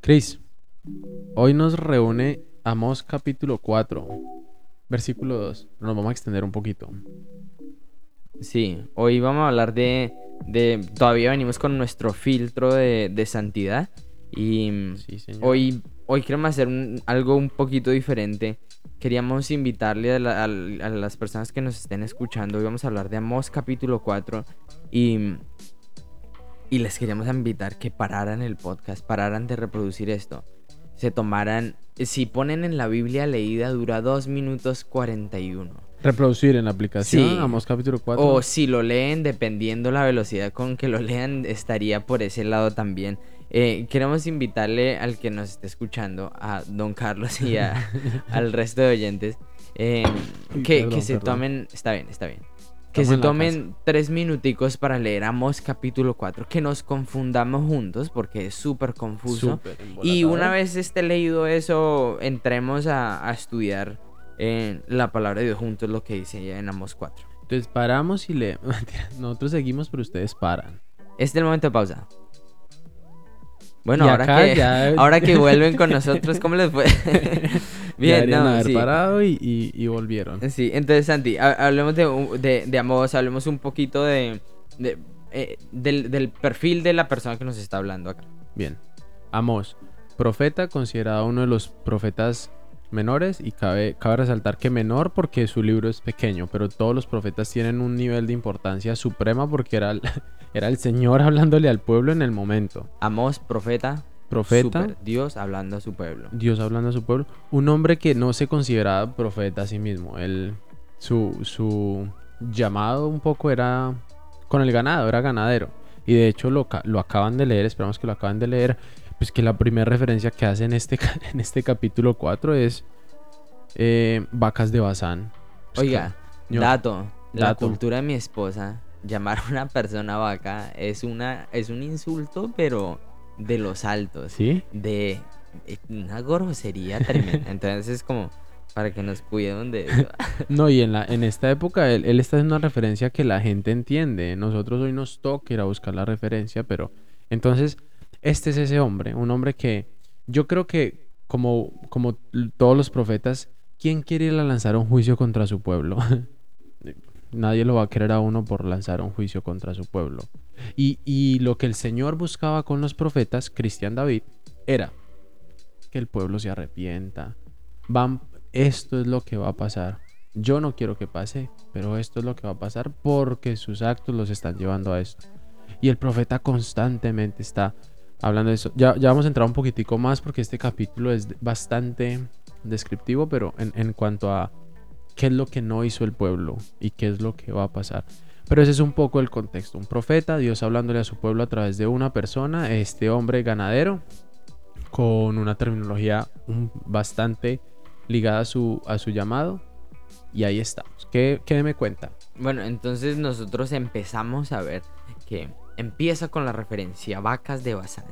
Cris, hoy nos reúne Amos capítulo 4, versículo 2. Nos vamos a extender un poquito. Sí, hoy vamos a hablar de, de todavía venimos con nuestro filtro de, de santidad y Sí, señor. hoy, hoy queremos hacer un- algo un poquito diferente. Queríamos invitarle a, la- al- a las personas que nos estén escuchando. Hoy vamos a hablar de Amós capítulo 4 y, y les queríamos invitar que pararan el podcast, pararan de reproducir esto. Se tomaran, si ponen en la Biblia leída dura 2 minutos 41. Reproducir en la aplicación, Sí. Amos capítulo 4. O si lo leen, dependiendo la velocidad con que lo lean, estaría por ese lado también. Eh, queremos invitarle al que nos esté escuchando, a don Carlos y a- al resto de oyentes, eh, que, perdón, que se tomen, está bien, está bien, que se tomen tres minuticos para leer Amos capítulo 4, que nos confundamos juntos porque es súper confuso. Súper Y una vez esté leído eso, entremos a, a estudiar eh, la palabra de Dios juntos, lo que dice en Amos 4. Entonces paramos y le... Mentira, Nosotros seguimos, pero ustedes paran. Este es el momento de pausa. Bueno, Y ahora que, ya- ahora que vuelven con nosotros, ¿cómo les fue? Bien, deberían no, haber sí. parado y, y- y volvieron. Sí, entonces Santi, ha- hablemos de, de, de Amos, hablemos un poquito de, de, eh, del, del perfil de la persona que nos está hablando acá. Bien. Amos, profeta considerado uno de los profetas menores y cabe, cabe resaltar que menor porque su libro es pequeño, pero todos los profetas tienen un nivel de importancia suprema porque era el, era el Señor hablándole al pueblo en el momento. Amos, profeta, Profeta, Dios hablando a su pueblo. Dios hablando a su pueblo, un hombre que no se consideraba profeta a sí mismo. Él, su, su llamado un poco era con el ganado, era ganadero. Y de hecho lo, lo acaban de leer, esperamos que lo acaban de leer, pues que la primera referencia que hace en este, en este capítulo 4 es eh, vacas de Bazán. Pues Oiga, Yo- dato, la Dato. cultura de mi esposa, llamar a una persona vaca es, una, es un insulto, pero de los altos. ¿Sí? de eh, una grosería tremenda. Entonces es como para que nos cuiden de eso. No, y en, la, en esta época él, él está haciendo una referencia que la gente entiende. Nosotros hoy nos toca ir a buscar la referencia, pero entonces este es ese hombre, un hombre que yo creo que como, como todos los profetas, ¿quién quiere ir a lanzar un juicio contra su pueblo? Nadie lo va a querer a uno por lanzar un juicio contra su pueblo. Y, y lo que el Señor buscaba con los profetas, Cristian David, era que el pueblo se arrepienta. Van, esto es lo que va a pasar. Yo no quiero que pase, pero esto es lo que va a pasar porque sus actos los están llevando a esto. Y el profeta constantemente está hablando de eso. Ya, ya vamos a entrar un poquitico más porque este capítulo es bastante descriptivo, pero en, en cuanto a qué es lo que no hizo el pueblo y qué es lo que va a pasar. Pero ese es un poco el contexto. Un profeta, Dios hablándole a su pueblo a través de una persona, este hombre ganadero, con una terminología bastante ligada a su, a su llamado. Y ahí estamos. ¿Qué, qué me cuenta? Bueno, entonces nosotros empezamos a ver que empieza con la referencia vacas de Bazán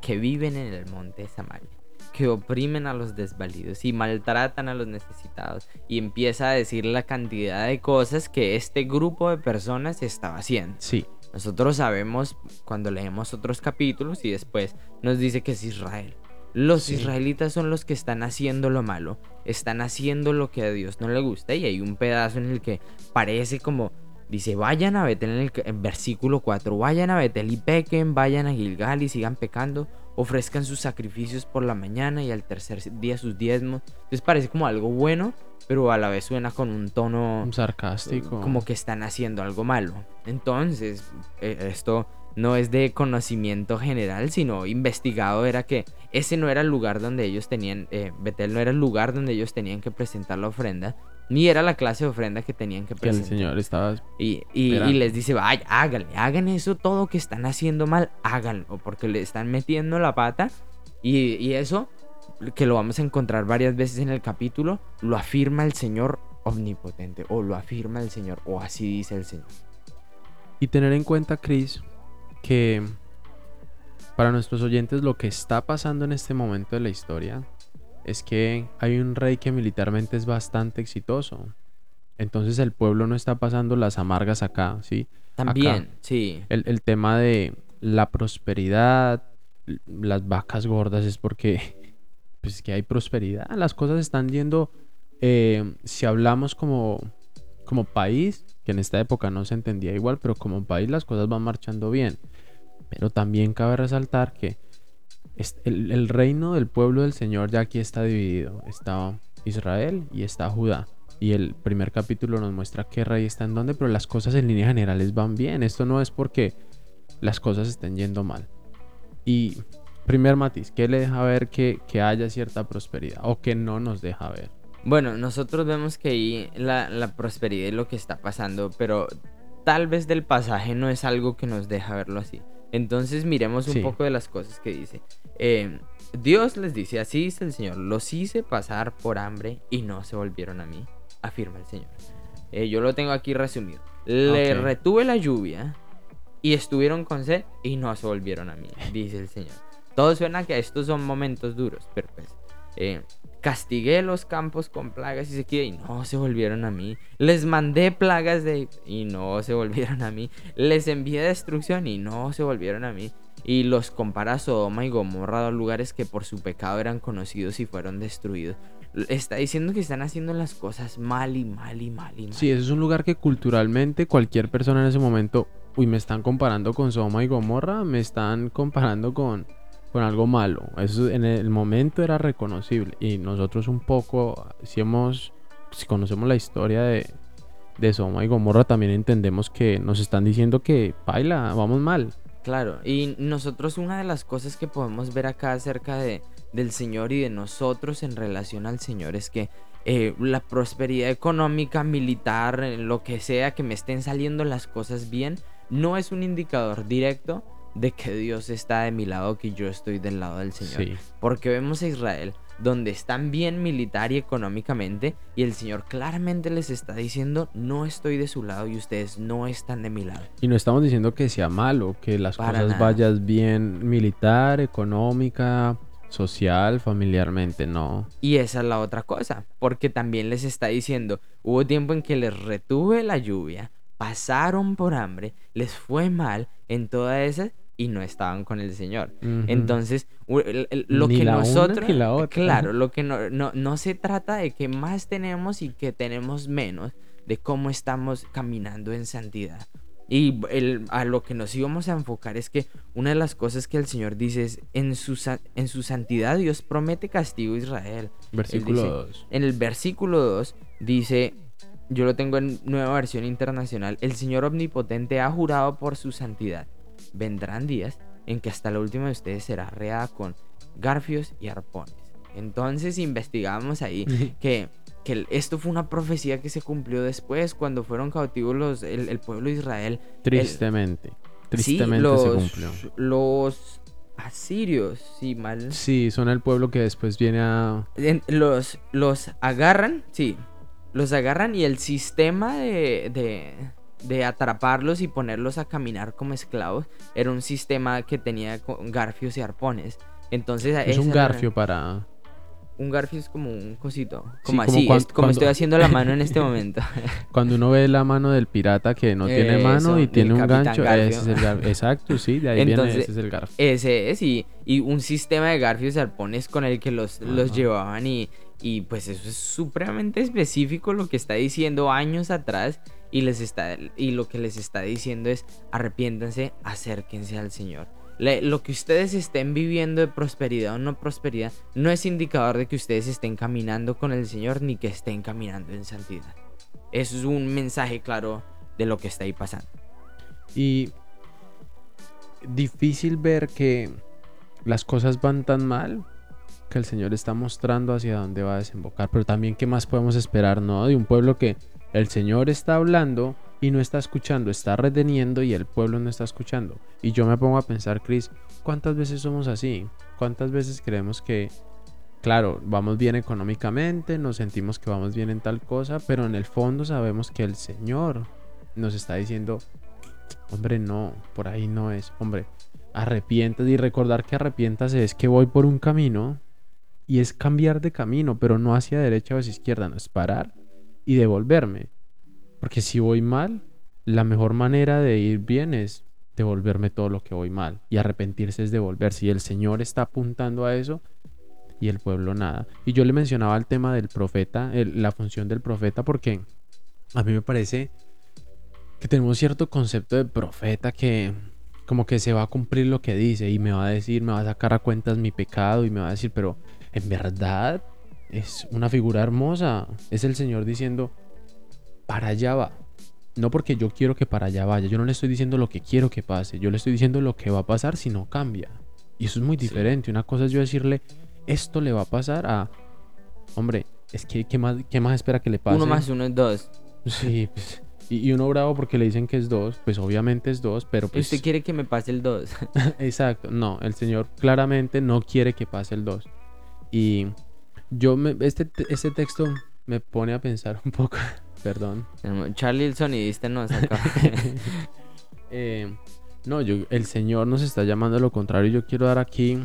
que viven en el monte Samaria, que oprimen a los desvalidos y maltratan a los necesitados y empieza a decir la cantidad de cosas que este grupo de personas estaba haciendo. Sí, Nosotros sabemos cuando leemos otros capítulos y después nos dice que es Israel. Los Sí. israelitas son los que están haciendo lo malo, están haciendo lo que a Dios no le gusta y hay un pedazo en el que parece como dice, vayan a Betel en el en versículo 4, vayan a Betel y pequen, vayan a Gilgal y sigan pecando, ofrezcan sus sacrificios por la mañana y al tercer día sus diezmos. Entonces parece como algo bueno, pero a la vez suena con un tono un sarcástico. como que están haciendo algo malo. Entonces, eh, esto no es de conocimiento general, sino investigado era que ese no era el lugar donde ellos tenían, eh, Betel no era el lugar donde ellos tenían que presentar la ofrenda, ni era la clase de ofrenda que tenían que que el presentar. Señor estaba... Y, y- Esperando. y les dice, vaya, háganle, hagan eso todo que están haciendo mal, háganlo, porque le están metiendo la pata. Y, y eso, que lo vamos a encontrar varias veces en el capítulo, lo afirma el Señor omnipotente, o lo afirma el Señor, o así dice el Señor. Y tener en cuenta, Chris, que para nuestros oyentes lo que está pasando en este momento de la historia es que hay un rey que militarmente es bastante exitoso. Entonces el pueblo no está pasando las amargas acá, ¿sí? También, sí. El, el tema de, la prosperidad, las vacas gordas es porque pues que hay prosperidad, las cosas están yendo, eh, si hablamos como, como país, que en esta época no se entendía igual, pero como país las cosas van marchando bien. Pero también cabe resaltar que el, el reino del pueblo del Señor ya aquí está dividido. Está Israel y está Judá. Y el primer capítulo nos muestra qué rey está en dónde, pero las cosas en líneas generales van bien. Esto no es porque las cosas estén yendo mal. Y primer matiz, ¿qué le deja ver que, haya cierta prosperidad o que no nos deja ver? Bueno, nosotros vemos que ahí la, la prosperidad es lo que está pasando, pero tal vez del pasaje no es algo que nos deja verlo así. Entonces miremos un poco de las cosas que dice. Eh, Dios les dice, así dice el Señor, los hice pasar por hambre y no se volvieron a mí, afirma el Señor. Eh, yo lo tengo aquí resumido. Le retuve la lluvia y estuvieron con sed y no se volvieron a mí, dice el Señor. Todo suena que estos son momentos duros, pero pues eh, castigué los campos con plagas y sequía y no se volvieron a mí. Les mandé plagas de y no se volvieron a mí. Les envié destrucción y no se volvieron a mí. Y los compara a Sodoma y Gomorra, lugares que por su pecado eran conocidos y fueron destruidos. Está diciendo que están haciendo las cosas mal y mal y mal y mal. Sí, ese es un lugar que culturalmente cualquier persona en ese momento, uy, me están comparando con Sodoma y Gomorra, me están comparando con con algo malo. Eso en el momento era reconocible. Y nosotros un poco, si hemos, si conocemos la historia de, de Soma y Gomorra, también entendemos que nos están diciendo que, baila, vamos mal. Claro, y nosotros una de las cosas que podemos ver acá acerca de, del Señor y de nosotros en relación al Señor es que eh, la prosperidad económica, militar, lo que sea, que me estén saliendo las cosas bien, no es un indicador directo de que Dios está de mi lado, que yo estoy del lado del Señor. Porque vemos a Israel donde están bien militar y económicamente y el Señor claramente les está diciendo no estoy de su lado y ustedes no están de mi lado. Y no estamos diciendo que sea malo, que las cosas vayan bien militar, económica, social, familiarmente, no. Y esa es la otra cosa, porque también les está diciendo, hubo tiempo en que les retuve la lluvia, pasaron por hambre, les fue mal en toda esa y no estaban con el Señor. Entonces, lo que nosotros... Claro, lo que no, no, se trata de que más tenemos y que tenemos menos, de cómo estamos caminando en santidad. Y a lo que nos íbamos a enfocar es que una de las cosas que el Señor dice es, en su, en su santidad Dios promete castigo a Israel. Versículo 2. En el versículo 2 dice, yo lo tengo en nueva versión internacional, el Señor Omnipotente ha jurado por su santidad vendrán días en que hasta la última de ustedes será reada con garfios y arpones. Entonces investigamos ahí que, que, esto fue una profecía que se cumplió después cuando fueron cautivos los, el, pueblo de Israel. Tristemente. tristemente se cumplió. Los asirios, sí, mal. Sí, son el pueblo que después viene a... Los, los agarran, sí. Los agarran y el sistema de de atraparlos y ponerlos a caminar como esclavos era un sistema que tenía garfios y arpones. Entonces es un garfio para un garfio es como un cosito, como así, como, estoy haciendo la mano en este momento. cuando uno ve la mano del pirata que no tiene mano y tiene un gancho, ese es el garfio. Exacto, sí, de ahí viene ese es el garfio. Ese es y, y un sistema de garfios y arpones con el que los, los llevaban y, y pues eso es supremamente específico lo que está diciendo años atrás y, les está, y lo que les está diciendo es arrepiéntanse, acérquense al Señor. lo que ustedes estén viviendo de prosperidad o no prosperidad no es indicador de que ustedes estén caminando con el Señor ni que estén caminando en santidad. Eso es un mensaje claro de lo que está ahí pasando. Y difícil ver que las cosas van tan mal que el Señor está mostrando hacia dónde va a desembocar, pero también qué más podemos esperar, ¿no? De un pueblo que el Señor está hablando y no está escuchando, está reteniendo y el pueblo no está escuchando. Y yo me pongo a pensar, Chris, ¿cuántas veces somos así? ¿Cuántas veces creemos que, claro, vamos bien económicamente, nos sentimos que vamos bien en tal cosa, pero en el fondo sabemos que el Señor nos está diciendo, hombre, no, por ahí no es, hombre, arrepientas y recordar que arrepientas es que voy por un camino y es cambiar de camino, pero no hacia derecha o hacia izquierda, no es parar y devolverme. Porque si voy mal, la mejor manera de ir bien es devolverme todo lo que voy mal. Y arrepentirse es devolverse. Y el Señor está apuntando a eso y el pueblo nada. Y yo le mencionaba el tema del profeta, la función del profeta, porque a mí me parece que tenemos cierto concepto de profeta que como que se va a cumplir lo que dice y me va a decir, me va a sacar a cuentas mi pecado y me va a decir, pero en verdad es una figura hermosa. Es el Señor diciendo, para allá va. No porque yo quiero que para allá vaya, yo no le estoy diciendo lo que quiero que pase, yo le estoy diciendo lo que va a pasar si no cambia. Y eso es muy diferente. Una cosa es yo decirle, esto le va a pasar a, hombre, es que ¿qué más, qué más espera que le pase? Uno más uno es dos. Sí, pues, y, uno bravo porque le dicen que es dos, pues obviamente es dos, pero pues... Usted quiere que me pase el dos. Exacto, no, el Señor claramente no quiere que pase el dos. Y yo, me, este, este texto me pone a pensar un poco, perdón. Charlie el sonidista nos acaba. eh, no, yo, el Señor nos está llamando a lo contrario. Yo quiero dar aquí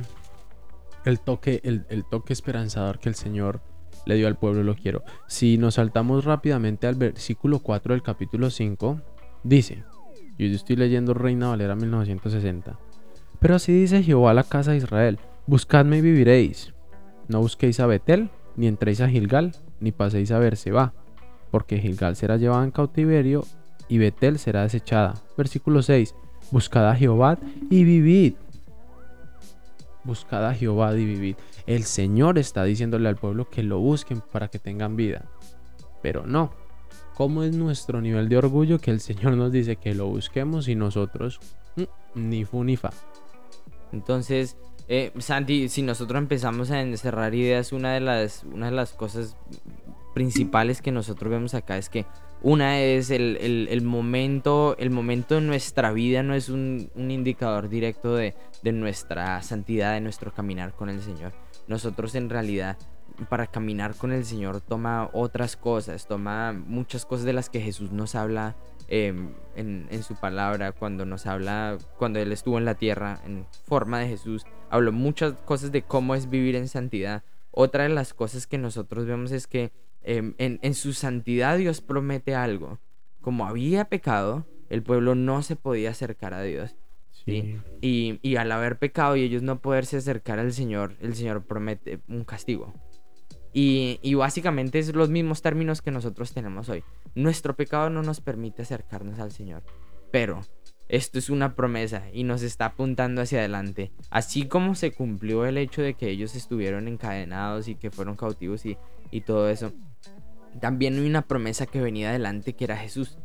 el toque, el, el toque esperanzador que el Señor le dio al pueblo, lo quiero. Si nos saltamos rápidamente al versículo 4 del capítulo 5, dice, yo estoy leyendo Reina Valera 1960, pero así dice Jehová a la casa de Israel, buscadme y viviréis. No busquéis a Betel, ni entréis a Gilgal, ni paséis a Berseba, porque Gilgal será llevada en cautiverio y Betel será desechada. Versículo 6, buscad a Jehová y vivid. Buscad a Jehová y vivid. El Señor está diciéndole al pueblo que lo busquen para que tengan vida. Pero no. ¿Cómo es nuestro nivel de orgullo que el Señor nos dice que lo busquemos y nosotros mm, ni fu ni fa? Entonces, eh, Santi, si nosotros empezamos a encerrar ideas, una de las, una de las cosas principales que nosotros vemos acá es que una es el, momento, el momento de nuestra vida no es un, indicador directo de, de, nuestra santidad, de nuestro caminar con el Señor. Nosotros en realidad para caminar con el Señor toma otras cosas, toma muchas cosas de las que Jesús nos habla em, en, en, su palabra, cuando nos habla, cuando Él estuvo en la tierra en forma de Jesús, habló muchas cosas de cómo es vivir en santidad. Otra de las cosas que nosotros vemos es que em, en, en su santidad Dios promete algo. Como había pecado, el pueblo no se podía acercar a Dios. Y, y, al haber pecado y ellos no poderse acercar al Señor, el Señor promete un castigo. Y, y básicamente es los mismos términos que nosotros tenemos hoy. Nuestro pecado no nos permite acercarnos al Señor. Pero esto es una promesa y nos está apuntando hacia adelante. Así como se cumplió el hecho de que ellos estuvieron encadenados y que fueron cautivos y, y todo eso. También hay una promesa que venía adelante que era Jesús.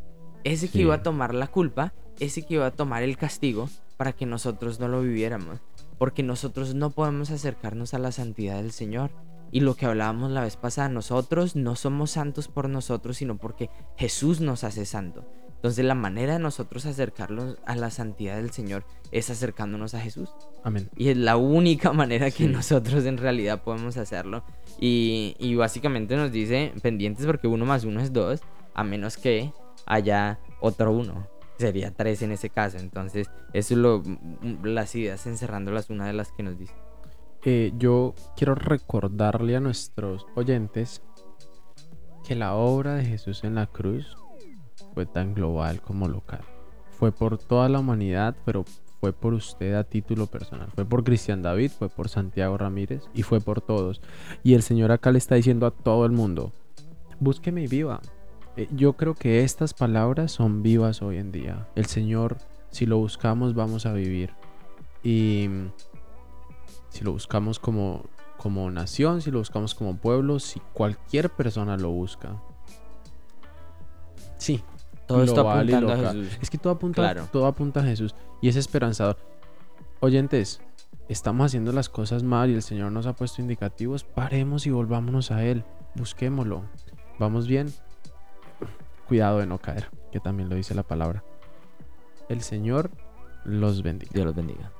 Ese que iba a tomar la culpa, ese que iba a tomar el castigo para que nosotros no lo viviéramos. Porque nosotros no podemos acercarnos a la santidad del Señor. Y lo que hablábamos la vez pasada, nosotros no somos santos por nosotros, sino porque Jesús nos hace santo. Entonces la manera de nosotros acercarnos a la santidad del Señor es acercándonos a Jesús. Amén. Y es la única manera que nosotros en realidad podemos hacerlo. Y, y, básicamente nos dice pendientes porque uno más uno es dos, a menos que haya otro uno sería tres en ese caso. Entonces, eso es lo, las ideas encerrándolas, una de las que nos dice. Eh, yo quiero recordarle a nuestros oyentes que la obra de Jesús en la cruz fue tan global como local. Fue por toda la humanidad, pero fue por usted a título personal. Fue por Cristian David, fue por Santiago Ramírez y fue por todos. Y el Señor acá le está diciendo a todo el mundo, búsqueme y viva. Eh, yo creo que estas palabras son vivas hoy en día. El Señor, si lo buscamos, vamos a vivir. Y si lo buscamos como, como nación, si lo buscamos como pueblo, si cualquier persona lo busca. Sí. Todo está apuntando a Jesús. Es que todo apunta, todo apunta a Jesús. Y es esperanzador. Oyentes, estamos haciendo las cosas mal y el Señor nos ha puesto indicativos. Paremos y volvámonos a Él. Busquémoslo. ¿Vamos bien? cuidado de no caer, que también lo dice la palabra. El Señor los bendiga. Dios los bendiga.